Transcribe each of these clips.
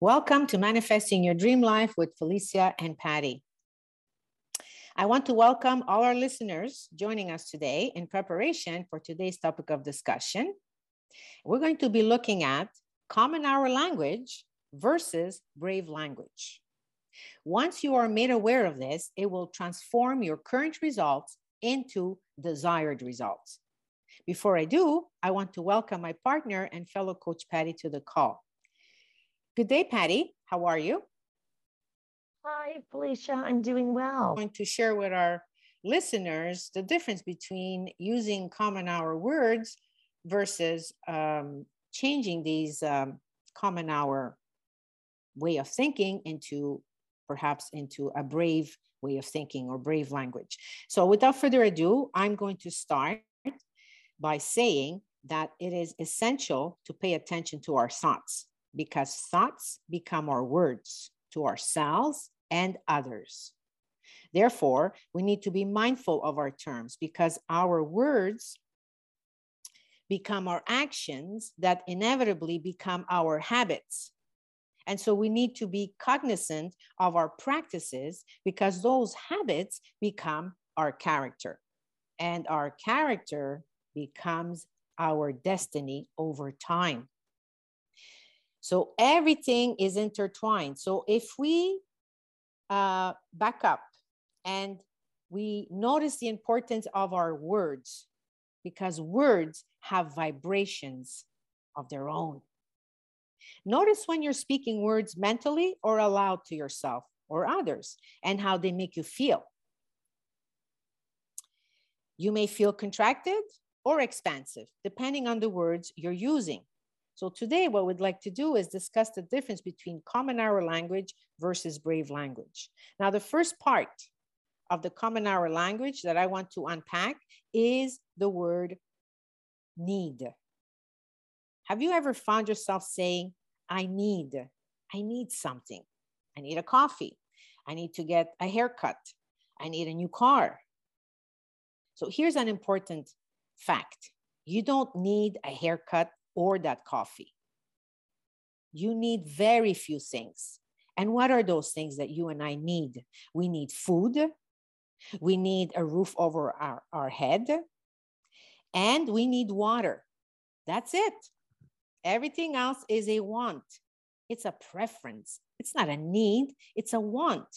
Welcome to Manifesting Your Dream Life with Felicia and Patty. I want to welcome all our listeners joining us today in preparation for today's topic of discussion. We're going to be looking at common hour language versus brave language. Once you are made aware of this, it will transform your current results into desired results. Before I do, I want to welcome my partner and fellow coach Patty to the call. Good day, Patty. How are you? Hi, Felicia. I'm doing well. I'm going to share with our listeners the difference between using common hour words versus um, changing these um, common hour way of thinking into perhaps into a brave way of thinking or brave language. So, without further ado, I'm going to start by saying that it is essential to pay attention to our thoughts because thoughts become our words to ourselves and others. Therefore, we need to be mindful of our terms because our words become our actions that inevitably become our habits. And so we need to be cognizant of our practices because those habits become our character. And our character becomes our destiny over time. So everything is intertwined. So if we uh, back up and we notice the importance of our words, because words have vibrations of their own. Notice when you're speaking words mentally or aloud to yourself or others and how they make you feel. You may feel contracted or expansive, depending on the words you're using. So today, what we'd like to do is discuss the difference between common hour language versus brave language. Now, the first part of the common hour language that I want to unpack is the word need. Have you ever found yourself saying, I need, I need something. I need a coffee. I need to get a haircut. I need a new car. So here's an important fact you don't need a haircut or that coffee. You need very few things. And what are those things that you and I need? We need food, we need a roof over our, our head, and we need water. That's it. Everything else is a want. It's a preference. It's not a need, it's a want.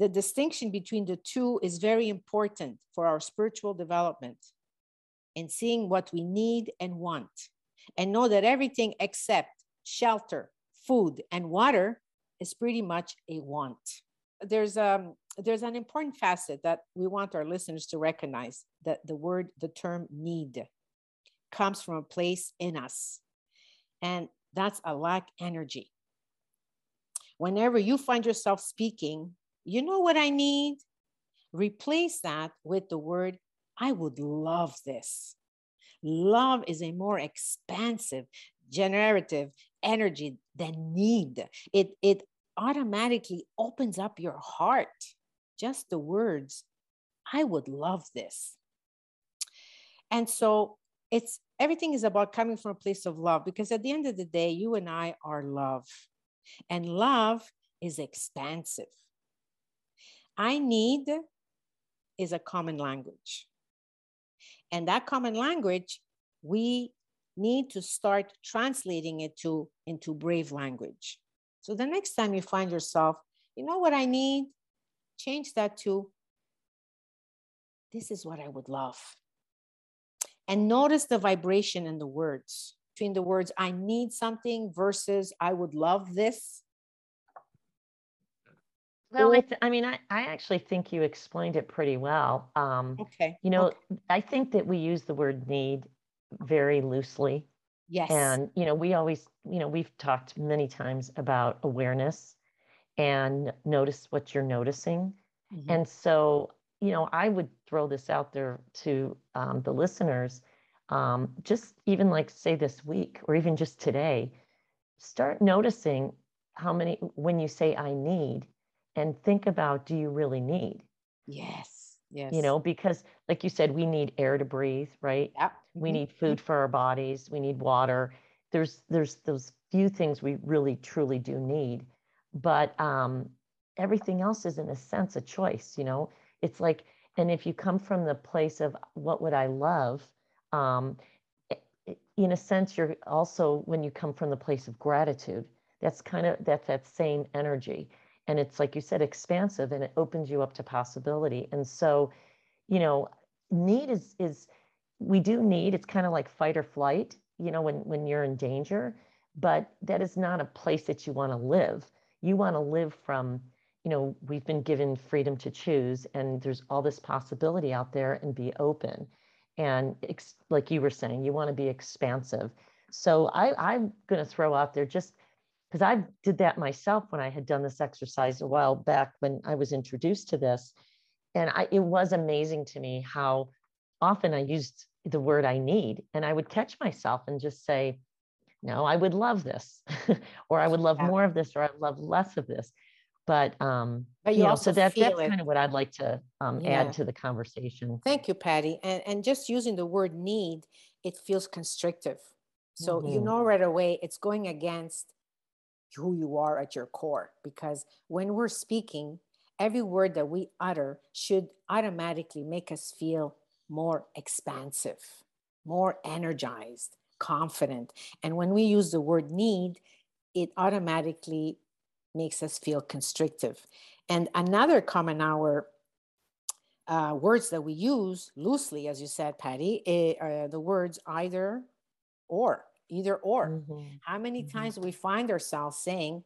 The distinction between the two is very important for our spiritual development and seeing what we need and want, and know that everything except shelter, food, and water is pretty much a want. There's um there's an important facet that we want our listeners to recognize that the word, the term need comes from a place in us. And that's a lack energy. Whenever you find yourself speaking, you know what I need? Replace that with the word I would love this. Love is a more expansive, generative energy than need. It, it automatically opens up your heart. Just the words, I would love this. And so it's everything is about coming from a place of love because at the end of the day, you and I are love, and love is expansive. I need is a common language. And that common language, we need to start translating it to into brave language. So the next time you find yourself, you know what I need? Change that to this is what I would love. And notice the vibration in the words between the words I need something versus I would love this. Well, I, th- I mean, I, I actually think you explained it pretty well. Um, okay. You know, okay. I think that we use the word need very loosely. Yes. And, you know, we always, you know, we've talked many times about awareness and notice what you're noticing. Mm-hmm. And so, you know, I would throw this out there to um, the listeners, um, just even like say this week or even just today, start noticing how many, when you say I need, and think about do you really need? Yes. Yes. You know, because like you said, we need air to breathe, right? Yep. We mm-hmm. need food for our bodies, we need water. there's there's those few things we really truly do need but um everything else is in a sense a choice you know it's like and if you come from the place of what would i love um in a sense you're also when you come from the place of gratitude that's kind of that's that same energy and it's like you said expansive and it opens you up to possibility. And so you know need is is we do need it's kind of like fight or flight you know when when you're in danger but that is not a place that you want to live. You want to live from you know we've been given freedom to choose and there's all this possibility out there and be open. And ex- like you were saying you want to be expansive. So i i'm going to throw out there just because i did that myself when i had done this exercise a while back when i was introduced to this and I, it was amazing to me how often i used the word i need and i would catch myself and just say no i would love this or i would love yeah. more of this or i would love less of this but um but you, you know so that, that's it. kind of what i'd like to um, yeah. add to the conversation thank you patty and and just using the word need it feels constrictive so mm-hmm. you know right away it's going against who you are at your core because when we're speaking every word that we utter should automatically make us feel more expansive more energized confident and when we use the word need it automatically makes us feel constrictive. And another common hour uh, words that we use loosely, as you said, Patty, are the words either or, either or. Mm-hmm. How many mm-hmm. times we find ourselves saying,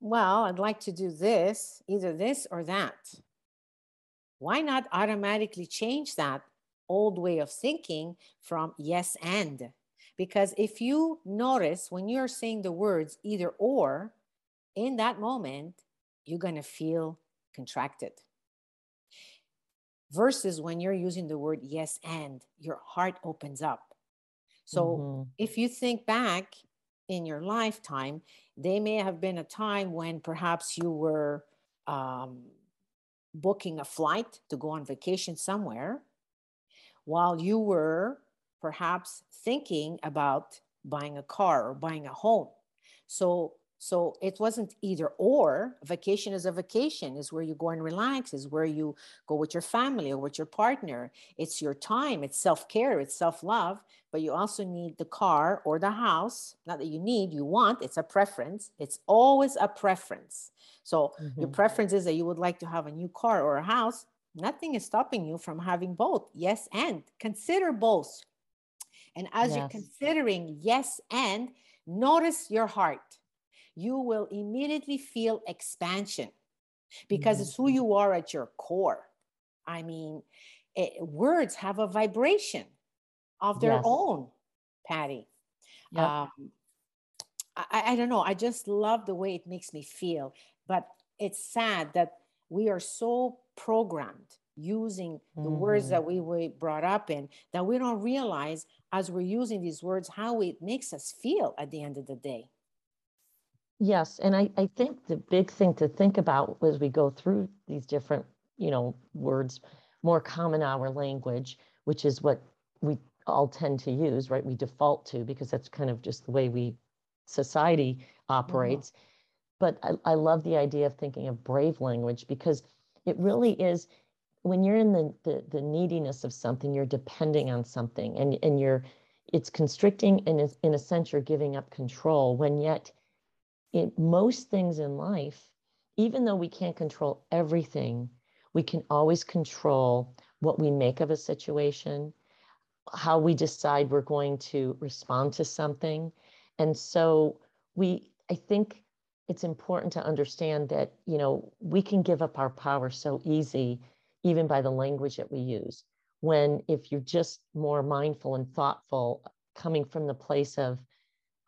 well, I'd like to do this, either this or that? Why not automatically change that old way of thinking from yes and? Because if you notice when you're saying the words either or, in that moment, you're going to feel contracted. Versus when you're using the word yes and, your heart opens up. So mm-hmm. if you think back in your lifetime, there may have been a time when perhaps you were um, booking a flight to go on vacation somewhere while you were perhaps thinking about buying a car or buying a home. So so it wasn't either or. Vacation is a vacation, is where you go and relax, is where you go with your family or with your partner. It's your time, it's self care, it's self love, but you also need the car or the house. Not that you need, you want, it's a preference. It's always a preference. So mm-hmm. your preference is that you would like to have a new car or a house. Nothing is stopping you from having both. Yes, and consider both. And as yes. you're considering yes and, notice your heart you will immediately feel expansion because mm-hmm. it's who mm-hmm. you are at your core. I mean, it, eh, words have a vibration of their yes. own, Patty. Yep. Um, I, I don't know. I just love the way it makes me feel. But it's sad that we are so programmed using the mm-hmm. words that we were brought up in that we don't realize as we're using these words how it makes us feel at the end of the day. Yes, and I, I think the big thing to think about as we go through these different, you know, words, more common our language, which is what we all tend to use, right? We default to because that's kind of just the way we society mm-hmm. operates. Mm-hmm. But I, I love the idea of thinking of brave language because it really is when you're in the, the the neediness of something, you're depending on something and, and you're it's constricting and in a sense you're giving up control when yet in most things in life, even though we can't control everything, we can always control what we make of a situation, how we decide we're going to respond to something. And so we, I think it's important to understand that, you know, we can give up our power so easy, even by the language that we use. When if you're just more mindful and thoughtful, coming from the place of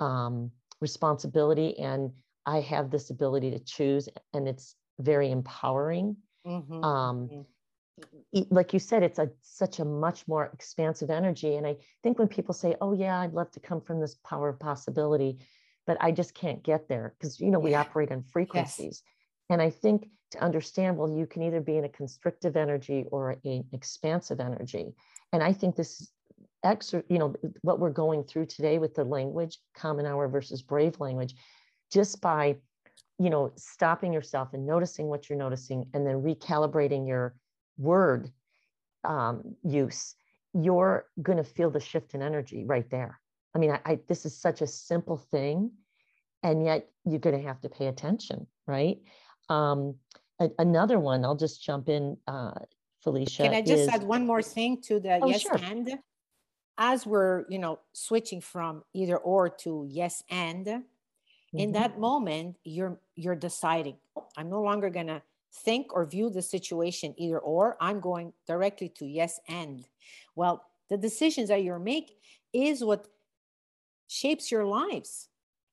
um, responsibility and I have this ability to choose and it's very empowering. Mm-hmm. Um, mm-hmm. like you said, it's a such a much more expansive energy. And I think when people say, "Oh yeah, I'd love to come from this power of possibility," but I just can't get there because you know we operate on frequencies. Yes. And I think to understand, well, you can either be in a constrictive energy or an expansive energy. And I think this exer you know what we're going through today with the language common hour versus brave language just by you know stopping yourself and noticing what you're noticing and then recalibrating your word um, use you're going to feel the shift in energy right there. I mean I, I this is such a simple thing and yet you're going to have to pay attention right? Um, a, another one i'll just jump in uh, felicia can i just is, add one more thing to the oh, yes sure. and as we're you know switching from either or to yes and mm-hmm. in that moment you're you're deciding i'm no longer going to think or view the situation either or i'm going directly to yes and. Well the decisions that you're making is what shapes your lives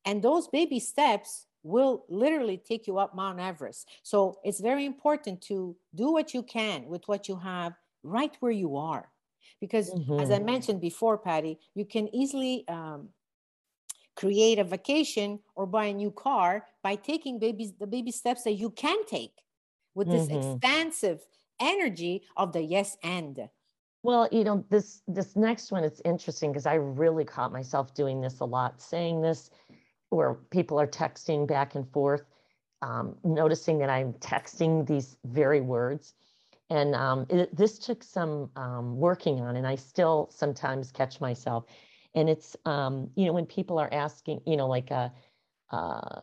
and those baby steps will literally take you up mount everest. So it's very important to do what you can with what you have right where you are because mm-hmm. as i mm-hmm. mentioned before patty you can easily um, create a vacation or buy a new car by taking babies the baby steps that you can take with this mm-hmm. expansive energy of the yes and well you know this this next one it's interesting because i really caught myself doing this a lot saying this where people are texting back and forth um, noticing that i'm texting these very words and um, it, this took some um, working on, and I still sometimes catch myself. And it's, um, you know, when people are asking, you know, like, a, uh, uh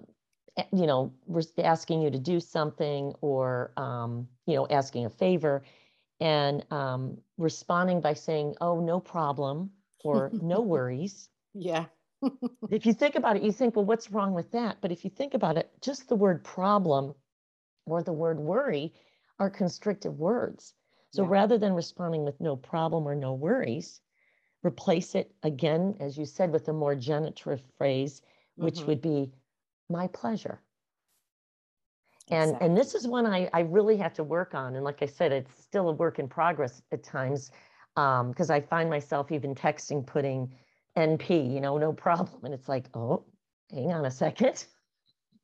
you know, asking you to do something or, um, you know, asking a favor and um, responding by saying, oh, no problem or no worries. Yeah. if you think about it, you think, well, what's wrong with that? But if you think about it, just the word problem or the word worry are constrictive words. So yeah. rather than responding with no problem or no worries, replace it again, as you said, with a more genitive phrase, which mm-hmm. would be my pleasure. And exactly. and this is one I, I really have to work on. And like I said, it's still a work in progress at times because um, I find myself even texting putting NP, you know, no problem. And it's like, oh, hang on a second.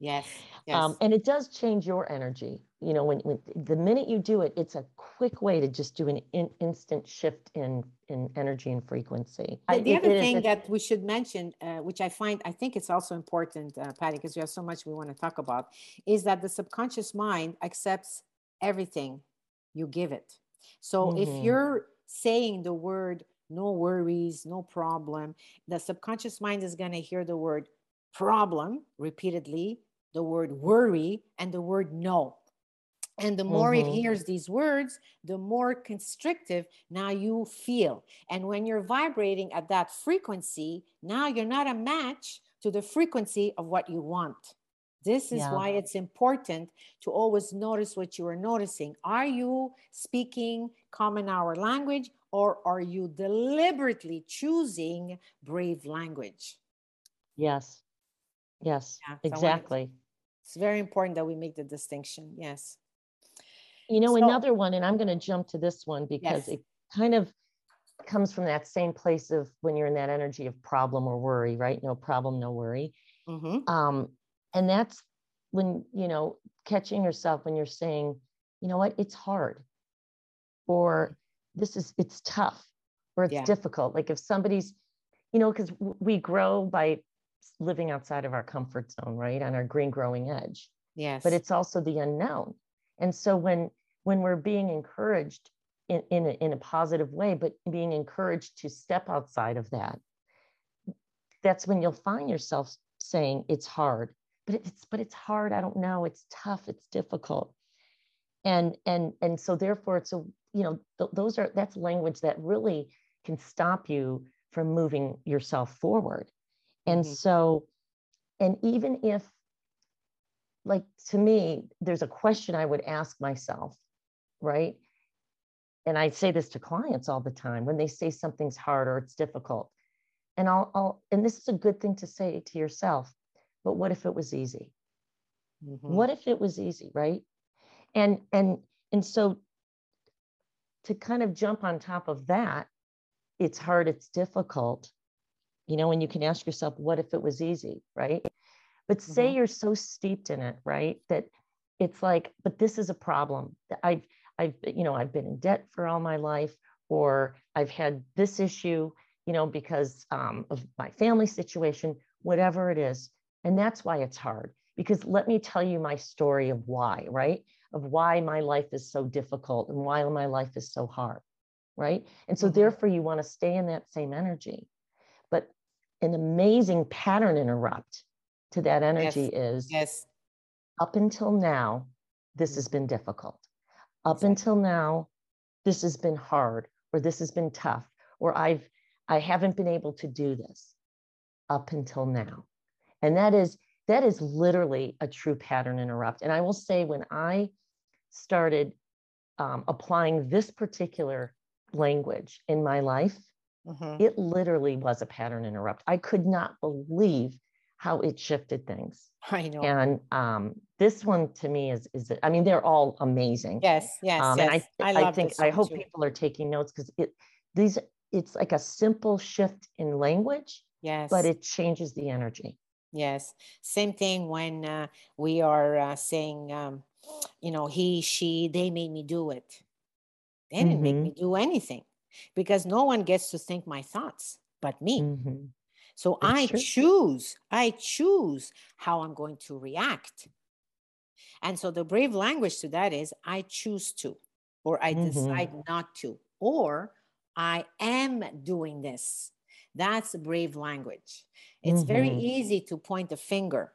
Yes. yes. Um, and it does change your energy you know when, when the minute you do it it's a quick way to just do an in, instant shift in in energy and frequency. The, the other thing is, that we should mention uh, which i find i think it's also important uh, patty because we have so much we want to talk about is that the subconscious mind accepts everything you give it. So mm-hmm. if you're saying the word no worries no problem the subconscious mind is going to hear the word problem repeatedly the word worry and the word no and the more mm-hmm. it hears these words, the more constrictive now you feel. And when you're vibrating at that frequency, now you're not a match to the frequency of what you want. This is yeah. why it's important to always notice what you are noticing. Are you speaking common hour language or are you deliberately choosing brave language? Yes. Yes, yeah, exactly. It's very important that we make the distinction. Yes. You know, so, another one, and I'm going to jump to this one because yes. it kind of comes from that same place of when you're in that energy of problem or worry, right? No problem, no worry. Mm-hmm. Um, and that's when, you know, catching yourself when you're saying, you know what, it's hard, or this is, it's tough, or it's yeah. difficult. Like if somebody's, you know, because we grow by living outside of our comfort zone, right? On our green growing edge. Yes. But it's also the unknown. And so when when we're being encouraged in, in, a, in a positive way, but being encouraged to step outside of that, that's when you'll find yourself saying it's hard, but it's but it's hard. I don't know. It's tough. It's difficult. And and and so therefore, it's a you know th- those are that's language that really can stop you from moving yourself forward. And mm-hmm. so, and even if like to me, there's a question I would ask myself right? And I say this to clients all the time when they say something's hard or it's difficult. And I'll, I'll and this is a good thing to say to yourself, but what if it was easy? Mm-hmm. What if it was easy, right? And and and so to kind of jump on top of that, it's hard, it's difficult, you know, and you can ask yourself, what if it was easy, right? But say mm-hmm. you're so steeped in it, right? That it's like, but this is a problem. I've I've, you know, I've been in debt for all my life, or I've had this issue you know, because um, of my family situation, whatever it is. And that's why it's hard. Because let me tell you my story of why, right? Of why my life is so difficult and why my life is so hard, right? And so, mm-hmm. therefore, you want to stay in that same energy. But an amazing pattern interrupt to that energy yes. is yes. up until now, this has been difficult. Up exactly. until now, this has been hard or this has been tough or I've I haven't been able to do this up until now. And that is that is literally a true pattern interrupt. And I will say when I started um, applying this particular language in my life, mm-hmm. it literally was a pattern interrupt. I could not believe how it shifted things. I know. And um, this one to me is is I mean they're all amazing. Yes, yes, um, yes. And I I, I think I hope too. people are taking notes because it these it's like a simple shift in language. Yes. But it changes the energy. Yes. Same thing when uh, we are uh, saying, um, you know, he, she, they made me do it. They didn't mm-hmm. make me do anything because no one gets to think my thoughts but me. Mm-hmm. So That's I true. choose, I choose how I'm going to react. And so the brave language to that is I choose to, or I mm-hmm. decide not to, or I am doing this. That's brave language. It's mm-hmm. very easy to point a finger,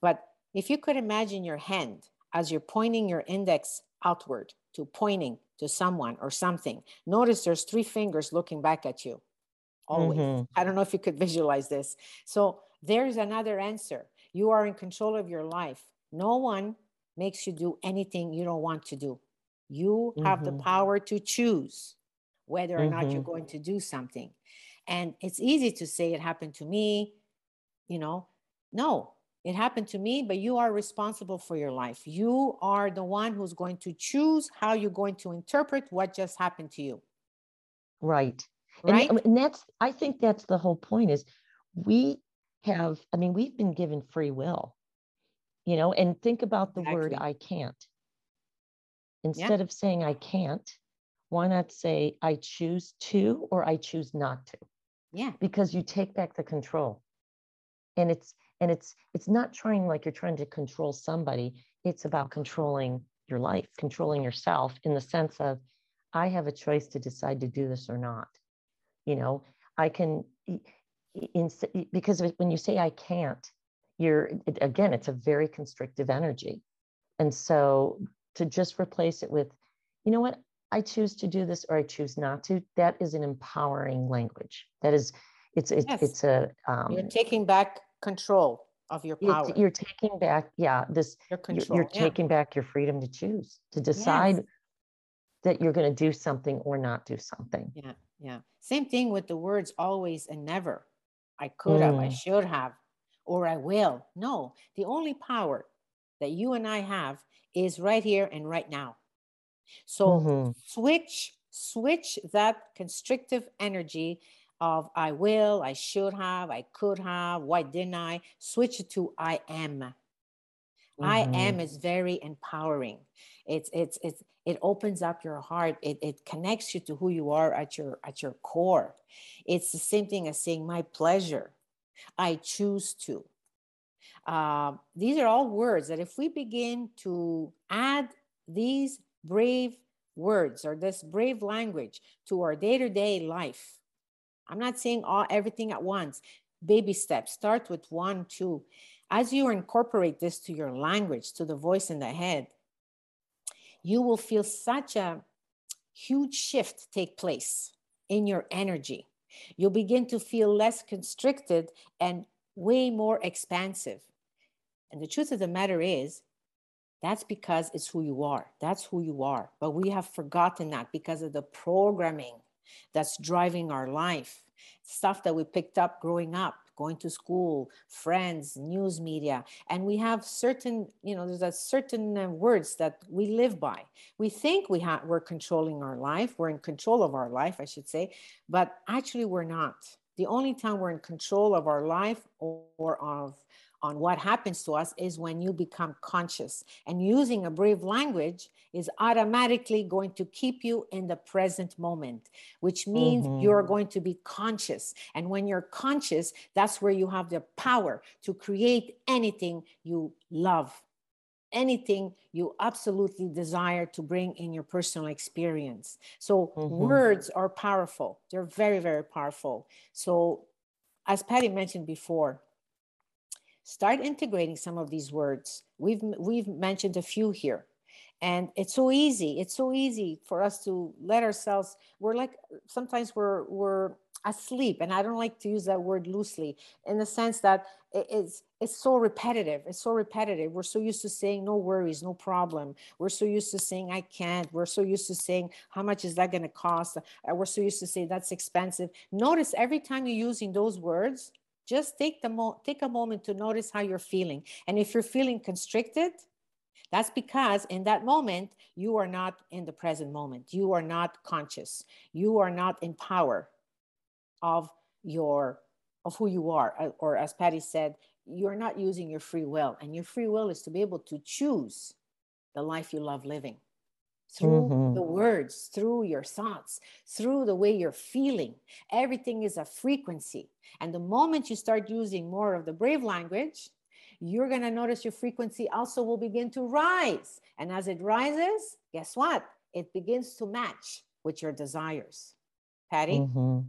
but if you could imagine your hand as you're pointing your index outward to pointing to someone or something, notice there's three fingers looking back at you. Always. Mm-hmm. I don't know if you could visualize this. So there's another answer. You are in control of your life. No one makes you do anything you don't want to do. You have mm-hmm. the power to choose whether or mm-hmm. not you're mm-hmm. going to do something. And it's easy to say it happened to me, you know. No, it happened to me, but you are responsible for your life. You are the one who's going to choose how you're going to interpret what just happened to you. Right. Right. And, and that's, I think that's the whole point is we have, I mean, we've been given free will, you know, and think about the exactly. word I can't. Instead yeah. of saying I can't, why not say I choose to or I choose not to? Yeah. Because you take back the control. And it's and it's it's not trying like you're trying to control somebody. It's about controlling your life, controlling yourself in the sense of I have a choice to decide to do this or not. You know, I can in, because when you say I can't, you're it, again, it's a very constrictive energy. And so to just replace it with, you know what, I choose to do this or I choose not to, that is an empowering language. That is, it's it's yes. it's a um, you're taking back control of your power. You're taking back, yeah, this your control. You're, you're yeah. taking back your freedom to choose, to decide yes. that you're going to do something or not do something. Yeah, yeah. Same thing with the words always and never. I could mm. have, I mm. should have, or I will. No, the only power that you and I have is right here and right now. So mm-hmm. switch, switch that constrictive energy of I will, I should have, I could have, why didn't I? Switch it to I am. Mm-hmm. I am is very empowering. It's it's it's it opens up your heart. It it connects you to who you are at your at your core. It's the same thing as saying my pleasure. I choose to. Uh, these are all words that if we begin to add these brave words or this brave language to our day-to-day life i'm not saying all everything at once baby steps start with one two as you incorporate this to your language to the voice in the head you will feel such a huge shift take place in your energy you'll begin to feel less constricted and way more expansive and the truth of the matter is that's because it's who you are. That's who you are. But we have forgotten that because of the programming that's driving our life, stuff that we picked up growing up, going to school, friends, news media. And we have certain, you know, there's a certain uh, words that we live by. We think we have we're controlling our life, we're in control of our life, I should say, but actually we're not. The only time we're in control of our life or, or of on what happens to us is when you become conscious. And using a brave language is automatically going to keep you in the present moment, which means mm-hmm. you're going to be conscious. And when you're conscious, that's where you have the power to create anything you love, anything you absolutely desire to bring in your personal experience. So, mm-hmm. words are powerful, they're very, very powerful. So, as Patty mentioned before, start integrating some of these words. We've we've mentioned a few here. And it's so easy. It's so easy for us to let ourselves we're like sometimes we're we're asleep and I don't like to use that word loosely in the sense that it's it's so repetitive. It's so repetitive. We're so used to saying no worries, no problem. We're so used to saying I can't. We're so used to saying how much is that going to cost? Uh, we're so used to say that's expensive. Notice every time you're using those words, just take the mo- take a moment to notice how you're feeling. And if you're feeling constricted, that's because in that moment you are not in the present moment. You are not conscious. You are not in power of your of who you are uh, or as Patty said, you're not using your free will and your free will is to be able to choose the life you love living through mm-hmm. the words, through your thoughts, through the way you're feeling. Everything is a frequency. And the moment you start using more of the brave language, you're going to notice your frequency also will begin to rise. And as it rises, guess what? It begins to match with your desires. Patty? Mm-hmm.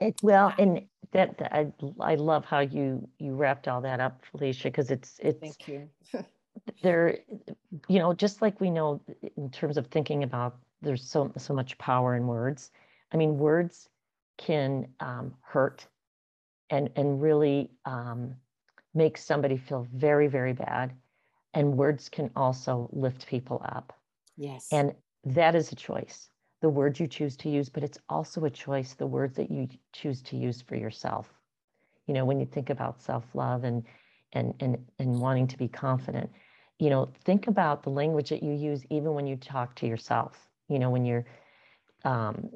It, well, and that I, I love how you you wrapped all that up, Felicia, because it's it's thank you. there, you know, just like we know in terms of thinking about there's so so much power in words. I mean, words can um, hurt and and really um, make somebody feel very very bad, and words can also lift people up. Yes, and that is a choice. The words you choose to use, but it's also a choice. The words that you choose to use for yourself. You know, when you think about self love and and and and wanting to be confident you know think about the language that you use even when you talk to yourself you know when you're um,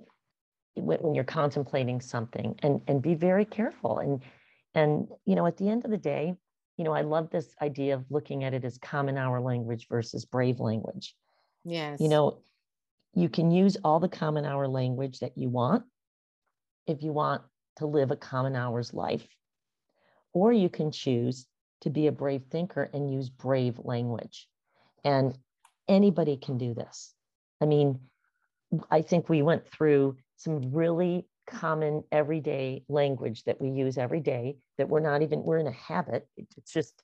when, when you're contemplating something and and be very careful. And and you know at the end of the day you know i love this idea of looking at it as common hour language versus brave language. Yes. you know you can use all the common hour language that you want if you want to live a common hours life or you can choose to be a brave thinker and use brave language. And anybody can do this. I mean, I think we went through some really common everyday language that we use every day that we're not even, we're in a habit. It's just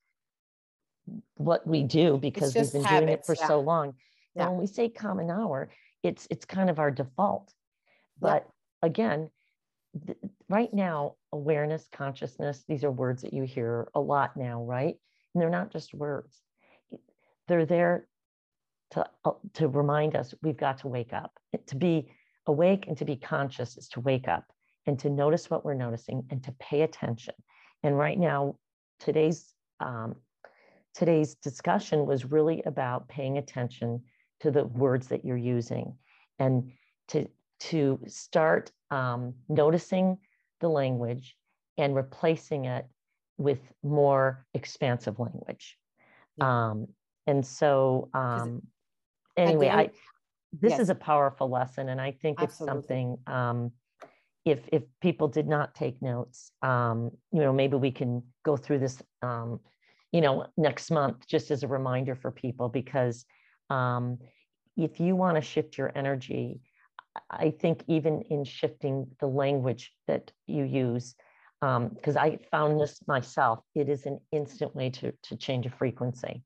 what we do because we've been habits, doing it for yeah. so long. Yeah. And when we say common hour, it's it's kind of our default. But yeah. again, right now, awareness, consciousness, these are words that you hear a lot now, right? And they're not just words. They're there to, uh, to remind us we've got to wake up. To be awake and to be conscious is to wake up and to notice what we're noticing and to pay attention. And right now, today's um, today's discussion was really about paying attention to the words that you're using and to to start um, noticing the language and replacing it with more expansive language. Um, and so, um, anyway, I this yes. is a powerful lesson, and I think Absolutely. it's something. Um, if if people did not take notes, um, you know, maybe we can go through this, um, you know, next month just as a reminder for people because um, if you want to shift your energy I think even in shifting the language that you use, because um, I found this myself, it is an instant way to, to change a frequency.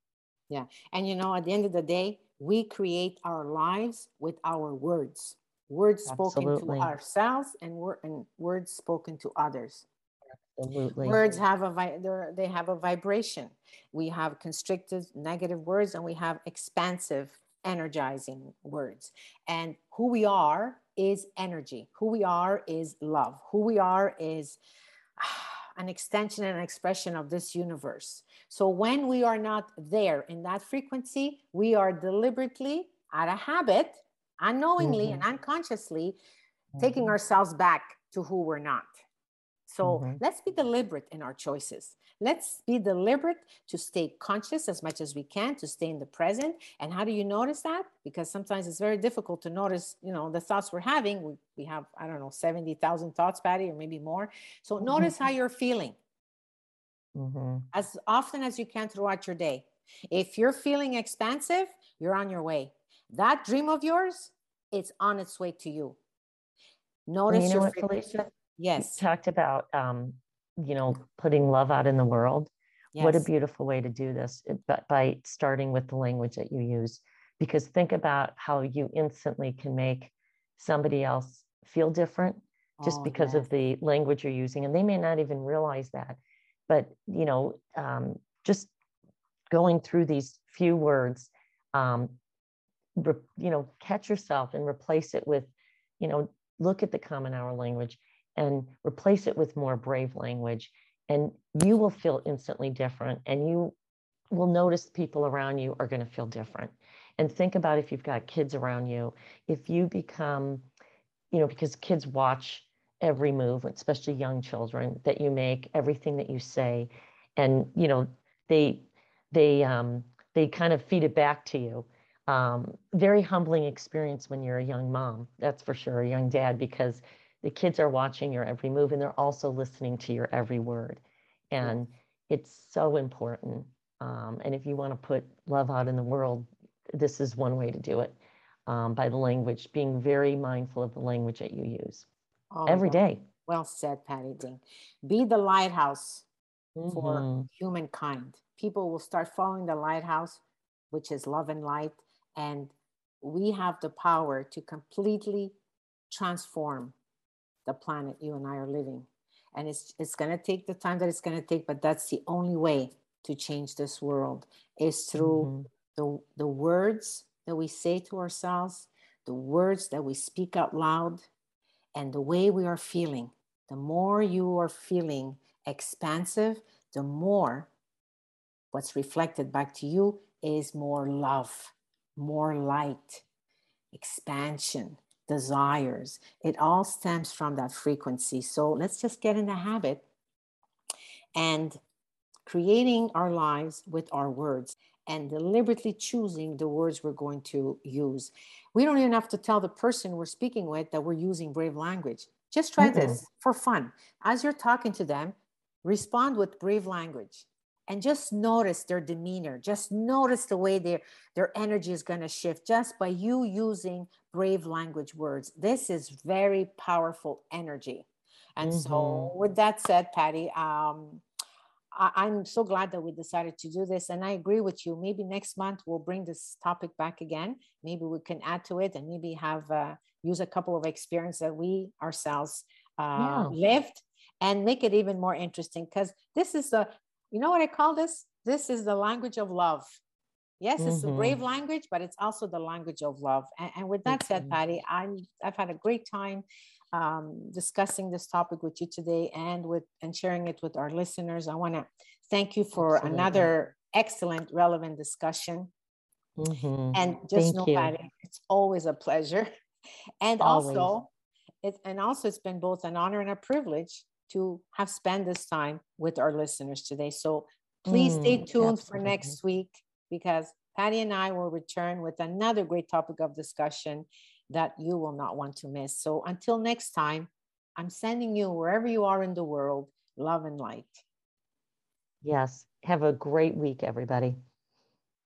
Yeah. And you know, at the end of the day, we create our lives with our words, words spoken Absolutely. to ourselves and, wor- and words spoken to others. Absolutely. Words have a vi- they have a vibration. We have constricted negative words and we have expansive energizing words. And who we are is energy. Who we are is love. Who we are is an extension and an expression of this universe. So when we are not there in that frequency, we are deliberately out of habit, unknowingly mm-hmm. and unconsciously, mm-hmm. taking ourselves back to who we're not. So mm-hmm. let's be deliberate in our choices. Let's be deliberate to stay conscious as much as we can, to stay in the present. And how do you notice that? Because sometimes it's very difficult to notice, you know, the thoughts we're having. We, we have, I don't know, 70,000 thoughts, Patty, or maybe more. So mm-hmm. notice how you're feeling mm-hmm. as often as you can throughout your day. If you're feeling expansive, you're on your way. That dream of yours, it's on its way to you. Notice you know your what, Felicia? Yes. You talked about um, you know, putting love out in the world. Yes. What a beautiful way to do this but by starting with the language that you use. Because think about how you instantly can make somebody else feel different just oh, because yes. of the language you're using. And they may not even realize that. But, you know, um, just going through these few words, um, re- you know, catch yourself and replace it with, you know, look at the common hour language and replace it with more brave language and you will feel instantly different and you will notice people around you are going to feel different. And think about if you've got kids around you if you become you know because kids watch every move especially young children that you make everything that you say and you know they they um they kind of feed it back to you. Um very humbling experience when you're a young mom that's for sure a young dad because the kids are watching your every move and they're also listening to your every word. And it's so important um, and if you want to put love out in the world this is one way to do it um, by the language being very mindful of the language that you use. Oh, every well, day. well, said patty ding be the lighthouse mm-hmm. for humankind. People will start following the lighthouse which is love and light and we have the power to completely transform the planet you and I are living. And it's it's going to take the time that it's going to take, but that's the only way to change this world is through mm-hmm. the the words that we say to ourselves, the words that we speak out loud, and the way we are feeling. The more you are feeling expansive, the more what's reflected back to you is more love, more light, expansion, desires. It all stems from that frequency. So let's just get in the habit and creating our lives with our words and deliberately choosing the words we're going to use. We don't even have to tell the person we're speaking with that we're using brave language. Just try mm-hmm. this for fun. As you're talking to them, respond with brave language and just notice their demeanor. Just notice the way their their energy is going to shift just by you using brave language words. This is very powerful energy. And mm-hmm. so with that said patty um, I, am so glad that we decided to do this and i agree with you. Maybe next month we'll bring this topic back again. Maybe we can add to it and maybe have uh, use a couple of experience that we ourselves uh, yeah. lived and make it even more interesting because this is a you know what I call this? This is the language of love. Yes, it's mm-hmm. a brave language, but it's also the language of love. And, and with that said, Patty, I'm I've had a great time um, discussing this topic with you today and with and sharing it with our listeners. I want to thank you for Absolutely. another excellent, relevant discussion. Mm-hmm. And just thank know, you. Patty, it's always a pleasure. And always. also, it and also it's been both an honor and a privilege to have spent this time with our listeners today. So please mm, stay tuned absolutely. for next week because Patty and I will return with another great topic of discussion that you will not want to miss. So until next time, I'm sending you wherever you are in the world love and light. Yes. Have a great week, everybody.